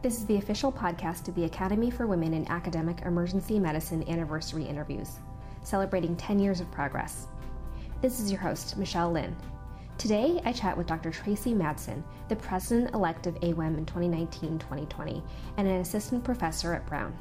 This is the official podcast of the Academy for Women in Academic Emergency Medicine Anniversary Interviews, celebrating 10 years of progress. This is your host, Michelle Lynn. Today, I chat with Dr. Tracy Madsen, the president elect of AWEM in 2019 2020, and an assistant professor at Brown.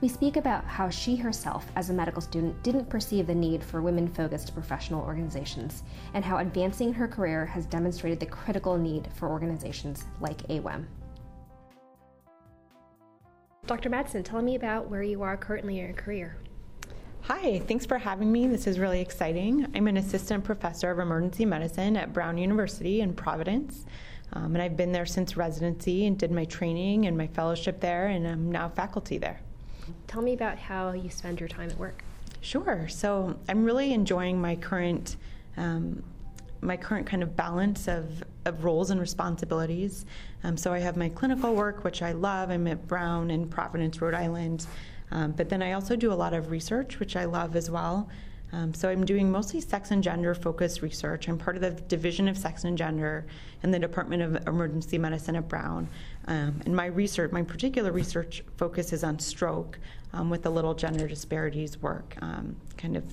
We speak about how she herself, as a medical student, didn't perceive the need for women focused professional organizations, and how advancing her career has demonstrated the critical need for organizations like AWEM. Dr. Madsen, tell me about where you are currently in your career. Hi, thanks for having me. This is really exciting. I'm an assistant professor of emergency medicine at Brown University in Providence. Um, and I've been there since residency and did my training and my fellowship there, and I'm now faculty there. Tell me about how you spend your time at work. Sure. So I'm really enjoying my current um, my current kind of balance of, of roles and responsibilities. Um, so I have my clinical work, which I love. I'm at Brown in Providence, Rhode Island. Um, but then I also do a lot of research, which I love as well. Um, so I'm doing mostly sex and gender focused research. I'm part of the Division of Sex and Gender in the Department of Emergency Medicine at Brown. Um, and my research, my particular research focus is on stroke um, with a little gender disparities work um, kind of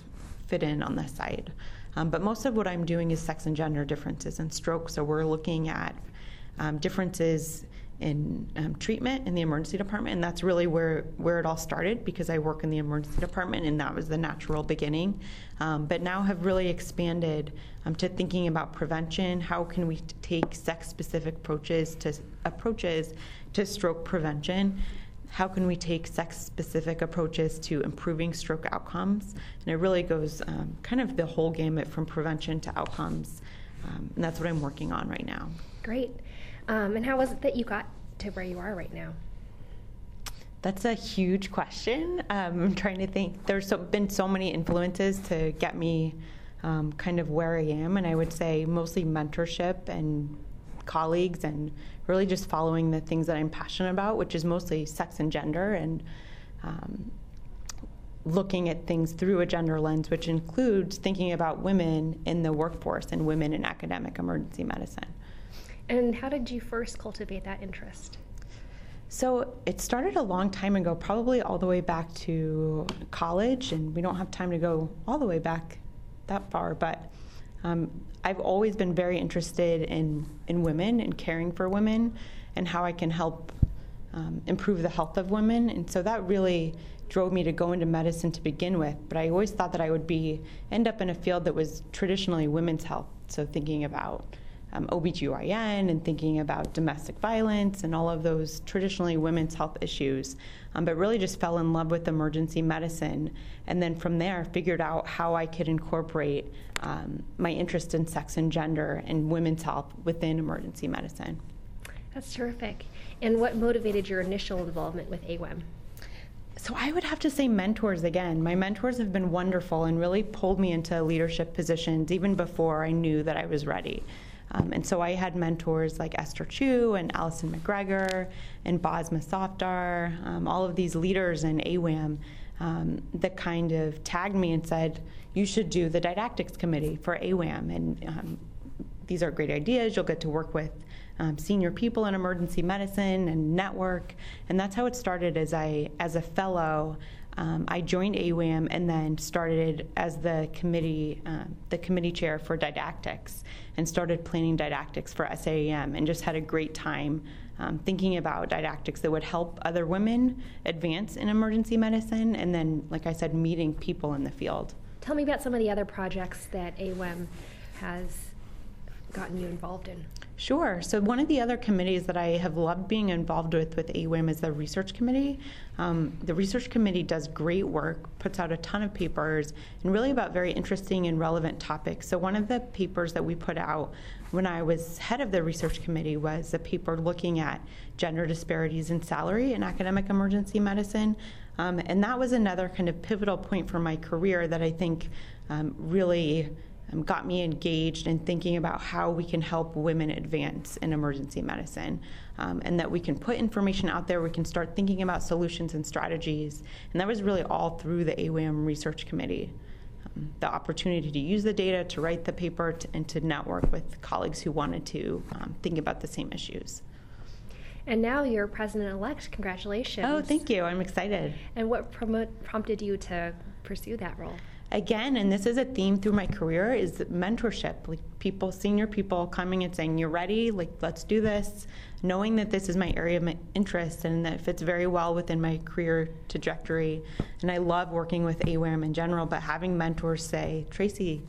fit in on the side. Um, but most of what I'm doing is sex and gender differences and stroke. So we're looking at um, differences in um, treatment in the emergency department, and that's really where where it all started because I work in the emergency department, and that was the natural beginning. Um, but now have really expanded um, to thinking about prevention. How can we take sex-specific approaches to approaches to stroke prevention? How can we take sex-specific approaches to improving stroke outcomes? And it really goes um, kind of the whole gamut from prevention to outcomes, um, and that's what I'm working on right now. Great. Um, and how was it that you got to where you are right now? That's a huge question. Um, I'm trying to think. There's so, been so many influences to get me um, kind of where I am, and I would say mostly mentorship and colleagues, and really just following the things that I'm passionate about, which is mostly sex and gender, and um, looking at things through a gender lens, which includes thinking about women in the workforce and women in academic emergency medicine. And how did you first cultivate that interest? So it started a long time ago, probably all the way back to college, and we don't have time to go all the way back that far, but um, I've always been very interested in, in women and caring for women and how I can help um, improve the health of women. And so that really drove me to go into medicine to begin with. But I always thought that I would be end up in a field that was traditionally women's health. So thinking about um, OBGYN and thinking about domestic violence and all of those traditionally women's health issues, um, but really just fell in love with emergency medicine. And then from there, figured out how I could incorporate um, my interest in sex and gender and women's health within emergency medicine. That's terrific. And what motivated your initial involvement with AWEM? So I would have to say mentors again. My mentors have been wonderful and really pulled me into leadership positions even before I knew that I was ready. Um, and so I had mentors like Esther Choo and Alyson McGregor and Basmah Safdar, um, all of these leaders in AWEM um, that kind of tagged me and said, you should do the didactics committee for AWEM. And um, these are great ideas. You'll get to work with um, senior people in emergency medicine and network. And that's how it started as I, as a fellow um, I joined AWEM and then started as the committee, uh, the committee chair for didactics, and started planning didactics for SAEM, and just had a great time um, thinking about didactics that would help other women advance in emergency medicine, and then, like I said, meeting people in the field. Tell me about some of the other projects that AWEM has gotten you involved in. Sure. So one of the other committees that I have loved being involved with with AWEM is the research committee. Um, the research committee does great work, puts out a ton of papers, and really about very interesting and relevant topics. So one of the papers that we put out when I was head of the research committee was a paper looking at gender disparities in salary in academic emergency medicine. Um, and that was another kind of pivotal point for my career that I think um, really um, got me engaged in thinking about how we can help women advance in emergency medicine. Um, and that we can put information out there, we can start thinking about solutions and strategies. And that was really all through the AWEM Research Committee. Um, the opportunity to use the data, to write the paper, to, and to network with colleagues who wanted to um, think about the same issues. And now you're president elect. Congratulations. Oh, thank you. I'm excited. And what promote, prompted you to pursue that role? Again, and this is a theme through my career, is mentorship. Like people, senior people coming and saying, You're ready, like, let's do this, knowing that this is my area of interest and that fits very well within my career trajectory. And I love working with AWEM in general, but having mentors say, Tracy,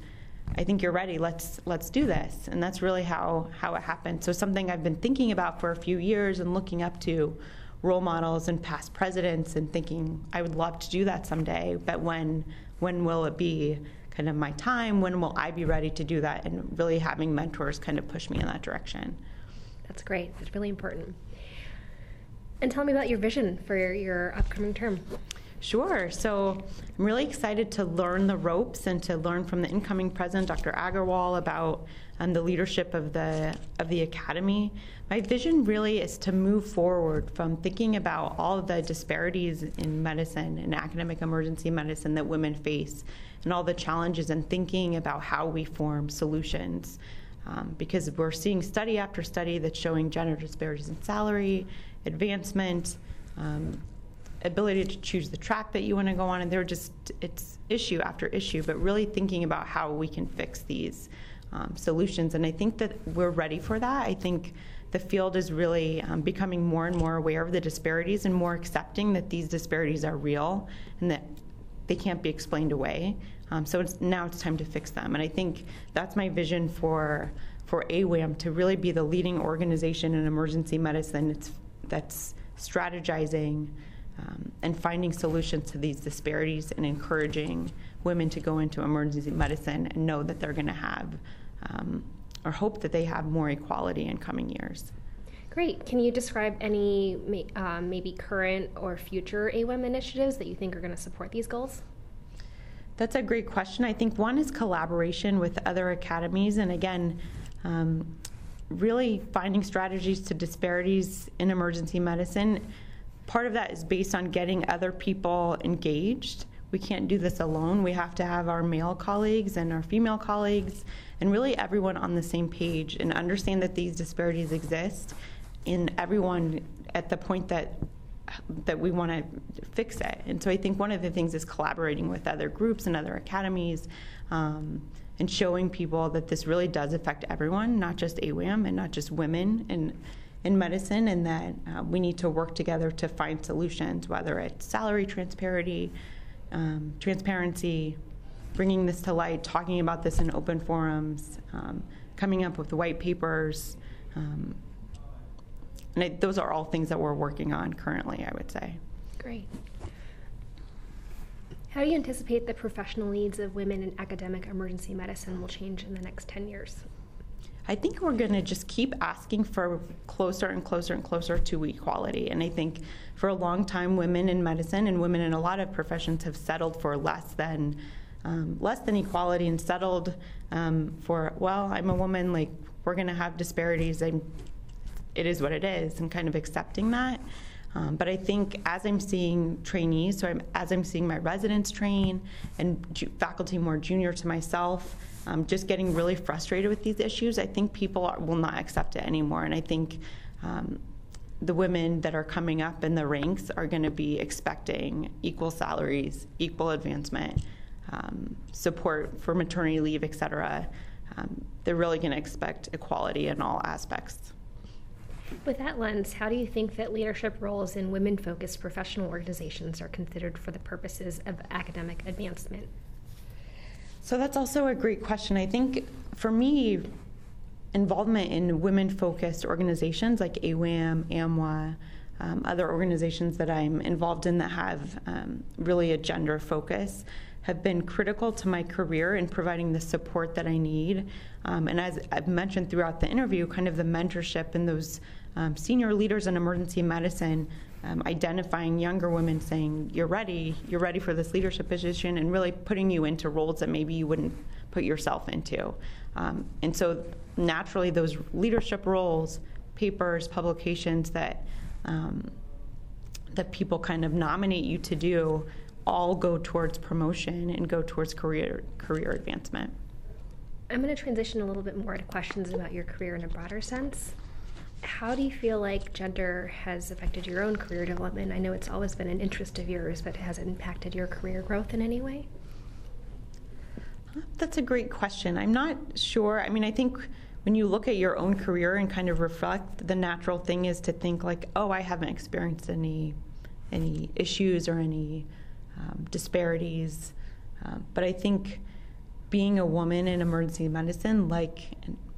I think you're ready. Let's let's do this. And that's really how how it happened. So something I've been thinking about for a few years and looking up to role models and past presidents and thinking I would love to do that someday, but when when will it be kind of my time? When will I be ready to do that? And really having mentors kind of push me in that direction. That's great. That's really important. And tell me about your vision for your, your upcoming term. Sure. So I'm really excited to learn the ropes and to learn from the incoming president, Dr. Agarwal, about um, the leadership of the of the academy. My vision really is to move forward from thinking about all the disparities in medicine and academic emergency medicine that women face, and all the challenges, and thinking about how we form solutions. Um, because we're seeing study after study that's showing gender disparities in salary, advancement. Um, ability to choose the track that you want to go on, and they're just it's issue after issue. But really thinking about how we can fix these um, solutions, and I think that we're ready for that. I think the field is really um, becoming more and more aware of the disparities and more accepting that these disparities are real and that they can't be explained away. Um, so it's, now it's time to fix them, and I think that's my vision for for AWEM to really be the leading organization in emergency medicine. It's that's strategizing um, and finding solutions to these disparities and encouraging women to go into emergency medicine and know that they're going to have um, or hope that they have more equality in coming years. Great. Can you describe any um, maybe current or future AWEM initiatives that you think are going to support these goals? That's a great question. I think one is collaboration with other academies, and again, um, really finding strategies to disparities in emergency medicine part of that is based on getting other people engaged. We can't do this alone. We have to have our male colleagues and our female colleagues and really everyone on the same page and understand that these disparities exist in everyone at the point that that we want to fix it. And so I think one of the things is collaborating with other groups and other academies um, and showing people that this really does affect everyone, not just AWEM and not just women. And in medicine and that uh, we need to work together to find solutions, whether it's salary transparency, um, transparency, bringing this to light, talking about this in open forums, um, coming up with white papers. Um, and those are all things that we're working on currently, I would say. Great. How do you anticipate the professional needs of women in academic emergency medicine will change in the next 10 years? I think we're going to just keep asking for closer and closer and closer to equality. And I think for a long time, women in medicine and women in a lot of professions have settled for less than um, less than equality and settled um, for well, I'm a woman. Like we're going to have disparities. I'm, it is what it is, and kind of accepting that. Um, but I think as I'm seeing trainees, so I'm, as I'm seeing my residents train and ju- faculty more junior to myself, um, just getting really frustrated with these issues, I think people are, will not accept it anymore. And I think um, the women that are coming up in the ranks are going to be expecting equal salaries, equal advancement, um, support for maternity leave, et cetera. Um, they're really going to expect equality in all aspects. With that lens, how do you think that leadership roles in women focused professional organizations are considered for the purposes of academic advancement? So that's also a great question. I think for me, involvement in women focused organizations like AWEM, AMWA, um, other organizations that I'm involved in that have um, really a gender focus have been critical to my career in providing the support that I need. Um, and as I've mentioned throughout the interview, kind of the mentorship and those um, senior leaders in emergency medicine um, identifying younger women saying you're ready. You're ready for this leadership position and really putting you into roles that maybe you wouldn't put yourself into. Um, and so naturally those leadership roles papers publications that um, that people kind of nominate you to do all go towards promotion and go towards career career advancement. I'm going to transition a little bit more to questions about your career in a broader sense how do you feel like gender has affected your own career development? I know it's always been an interest of yours, but has it impacted your career growth in any way? That's a great question. I'm not sure. I mean, I think when you look at your own career and kind of reflect, the natural thing is to think like, oh, I haven't experienced any any issues or any um, disparities. Um, but I think being a woman in emergency medicine, like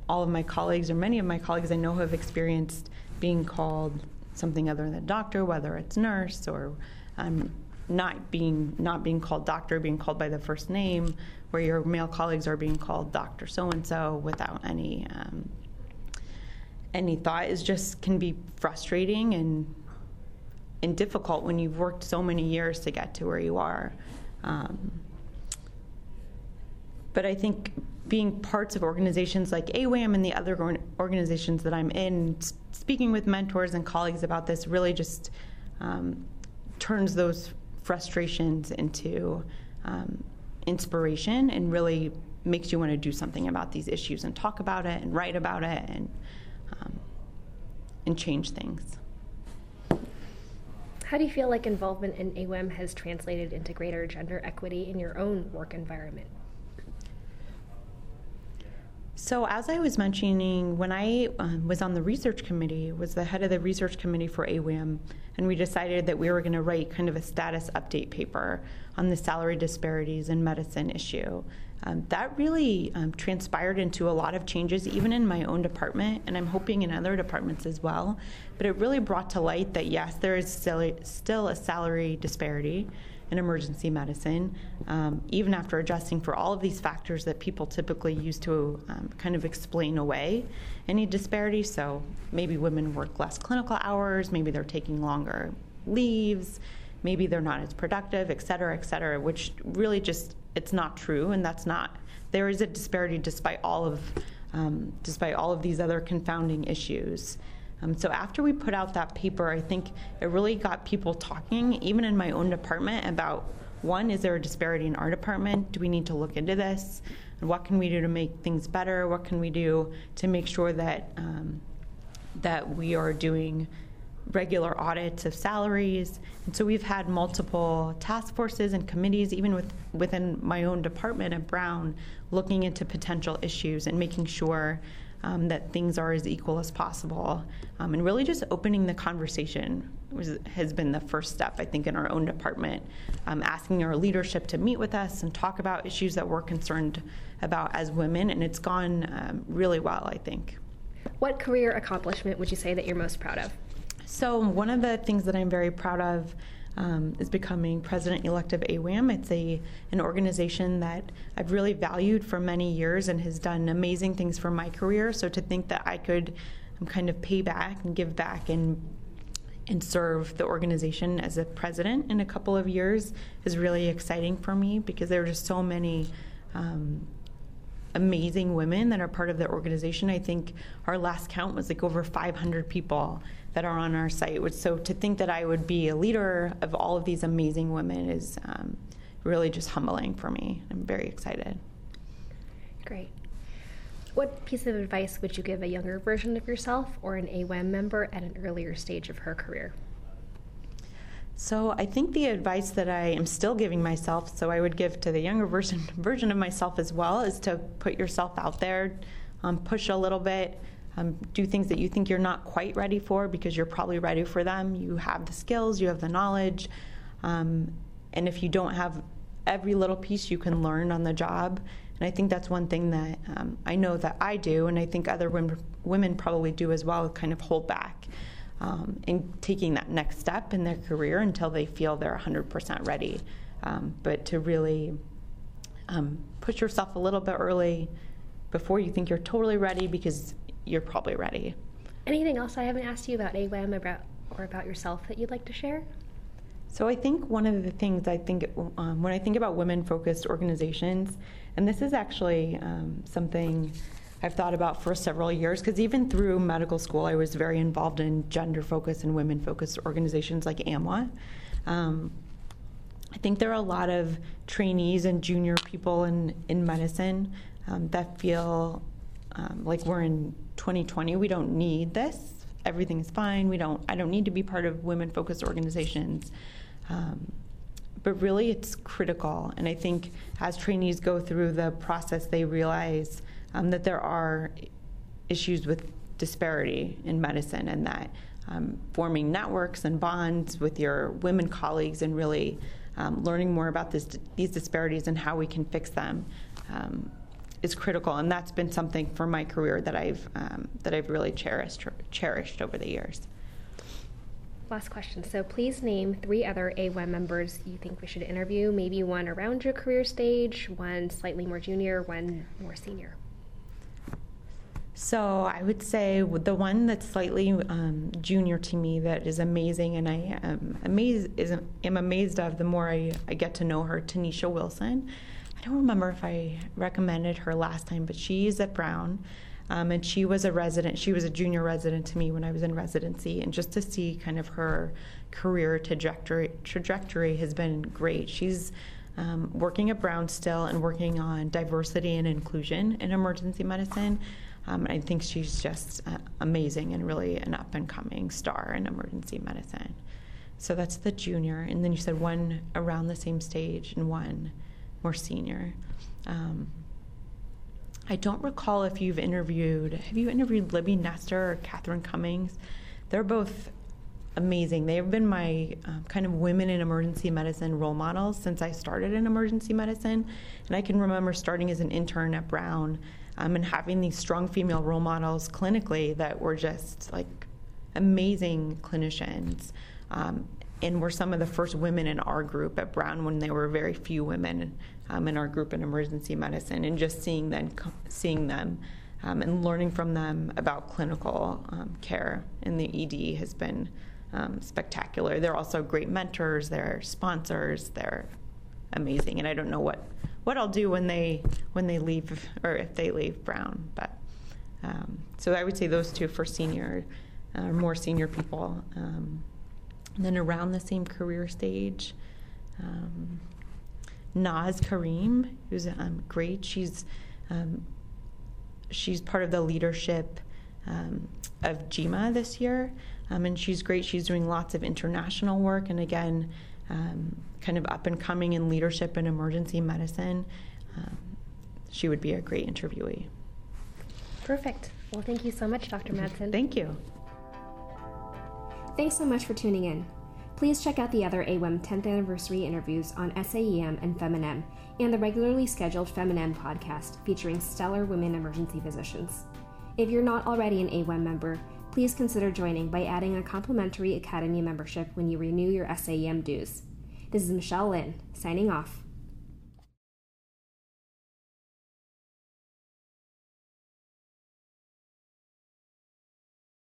all of my colleagues or many of my colleagues I know have experienced being called something other than doctor, whether it's nurse or um, not being not being called doctor, being called by the first name, where your male colleagues are being called doctor so and so without any um, any thought is just can be frustrating and and difficult when you've worked so many years to get to where you are. Um, but I think being parts of organizations like AWEM and the other organizations that I'm in, speaking with mentors and colleagues about this really just um, turns those frustrations into um, inspiration and really makes you want to do something about these issues and talk about it and write about it and um, and change things. How do you feel like involvement in AWEM has translated into greater gender equity in your own work environment? So, as I was mentioning, when I um, was on the research committee, was the head of the research committee for AWEM, and we decided that we were going to write kind of a status update paper on the salary disparities in medicine issue. Um, that really um, transpired into a lot of changes, even in my own department, and I'm hoping in other departments as well. But it really brought to light that yes, there is still, still a salary disparity in emergency medicine, um, even after adjusting for all of these factors that people typically use to um, kind of explain away any disparity. So maybe women work less clinical hours, maybe they're taking longer leaves, maybe they're not as productive, et cetera, et cetera, which really just it's not true, and that's not. There is a disparity despite all of um, despite all of these other confounding issues. Um, so after we put out that paper, I think it really got people talking, even in my own department, about one, is there a disparity in our department? Do we need to look into this? And what can we do to make things better? What can we do to make sure that um, that we are doing regular audits of salaries. And so we've had multiple task forces and committees, even with, within my own department at Brown, looking into potential issues and making sure um, that things are as equal as possible, um, and really just opening the conversation was, has been the first step, I think, in our own department. Um, asking our leadership to meet with us and talk about issues that we're concerned about as women, and it's gone um, really well, I think. What career accomplishment would you say that you're most proud of? So, one of the things that I'm very proud of um, is becoming president-elect of AWEM. It's a an organization that I've really valued for many years and has done amazing things for my career. So to think that I could um, kind of pay back and give back and and serve the organization as a president in a couple of years is really exciting for me because there are just so many um, amazing women that are part of the organization. I think our last count was like over 500 people that are on our site. So to think that I would be a leader of all of these amazing women is um, really just humbling for me. I'm very excited. Great. What piece of advice would you give a younger version of yourself or an AWEM member at an earlier stage of her career? So I think the advice that I am still giving myself, so I would give to the younger version version of myself as well, is to put yourself out there, um, push a little bit, um, do things that you think you're not quite ready for because you're probably ready for them. You have the skills, you have the knowledge, um, and if you don't have every little piece, you can learn on the job. And I think that's one thing that um, I know that I do, and I think other women, women probably do as well, kind of hold back um, in taking that next step in their career until they feel they're 100% ready. Um, but to really um, push yourself a little bit early before you think you're totally ready because you're probably ready. Anything else I haven't asked you about AWEM about, or about yourself that you'd like to share? So I think one of the things I think um, when I think about women-focused organizations, and this is actually um, something I've thought about for several years, because even through medical school, I was very involved in gender-focused and women-focused organizations like AMWA. Um, I think there are a lot of trainees and junior people in, in medicine um, that feel um, like we're in 2020, we don't need this everything is fine. We don't. I don't need to be part of women-focused organizations. Um, but really, it's critical. And I think as trainees go through the process, they realize um, that there are issues with disparity in medicine, and that um, forming networks and bonds with your women colleagues and really um, learning more about this, these disparities and how we can fix them um, is critical, and that's been something for my career that I've um, that I've really cherished cherished over the years. Last question. So please name three other AWEM members you think we should interview. Maybe one around your career stage, one slightly more junior, one more senior. So I would say the one that's slightly um, junior to me that is amazing, and I am amazed is am amazed of the more I, I get to know her, Tanisha Wilson. I don't remember if I recommended her last time, but she's at Brown. Um, and she was a resident, she was a junior resident to me when I was in residency. And just to see kind of her career trajectory, trajectory has been great. She's um, working at Brown still and working on diversity and inclusion in emergency medicine. Um, I think she's just uh, amazing and really an up and coming star in emergency medicine. So that's the junior. And then you said one around the same stage and one more senior. Um, I don't recall if you've interviewed, have you interviewed Libby Nestor or Catherine Cummings? They're both amazing. They've been my um, kind of women in emergency medicine role models since I started in emergency medicine. And I can remember starting as an intern at Brown um, and having these strong female role models clinically that were just like amazing clinicians. Um, and were some of the first women in our group at Brown when there were very few women um, in our group in emergency medicine, and just seeing them, seeing them, um, and learning from them about clinical um, care in the ED has been um, spectacular. They're also great mentors. They're sponsors. They're amazing, and I don't know what what I'll do when they when they leave or if they leave Brown, but. Um, so I would say those two for senior, uh, more senior people. Um, then around the same career stage, um, Naz Karim, who's um, great. She's um, she's part of the leadership um, of GEMA this year, um, and she's great. She's doing lots of international work, and again, um, kind of up and coming in leadership and emergency medicine. she would be a great interviewee. Perfect. Well, thank you so much, Dr. Madsen. Thank you. Thanks so much for tuning in. Please check out the other AWEM 10th anniversary interviews on SAEM and FemInEM, and the regularly scheduled FemInEM podcast featuring stellar women emergency physicians. If you're not already an AWEM member, please consider joining by adding a complimentary Academy membership when you renew your SAEM dues. This is Michelle Lynn, signing off.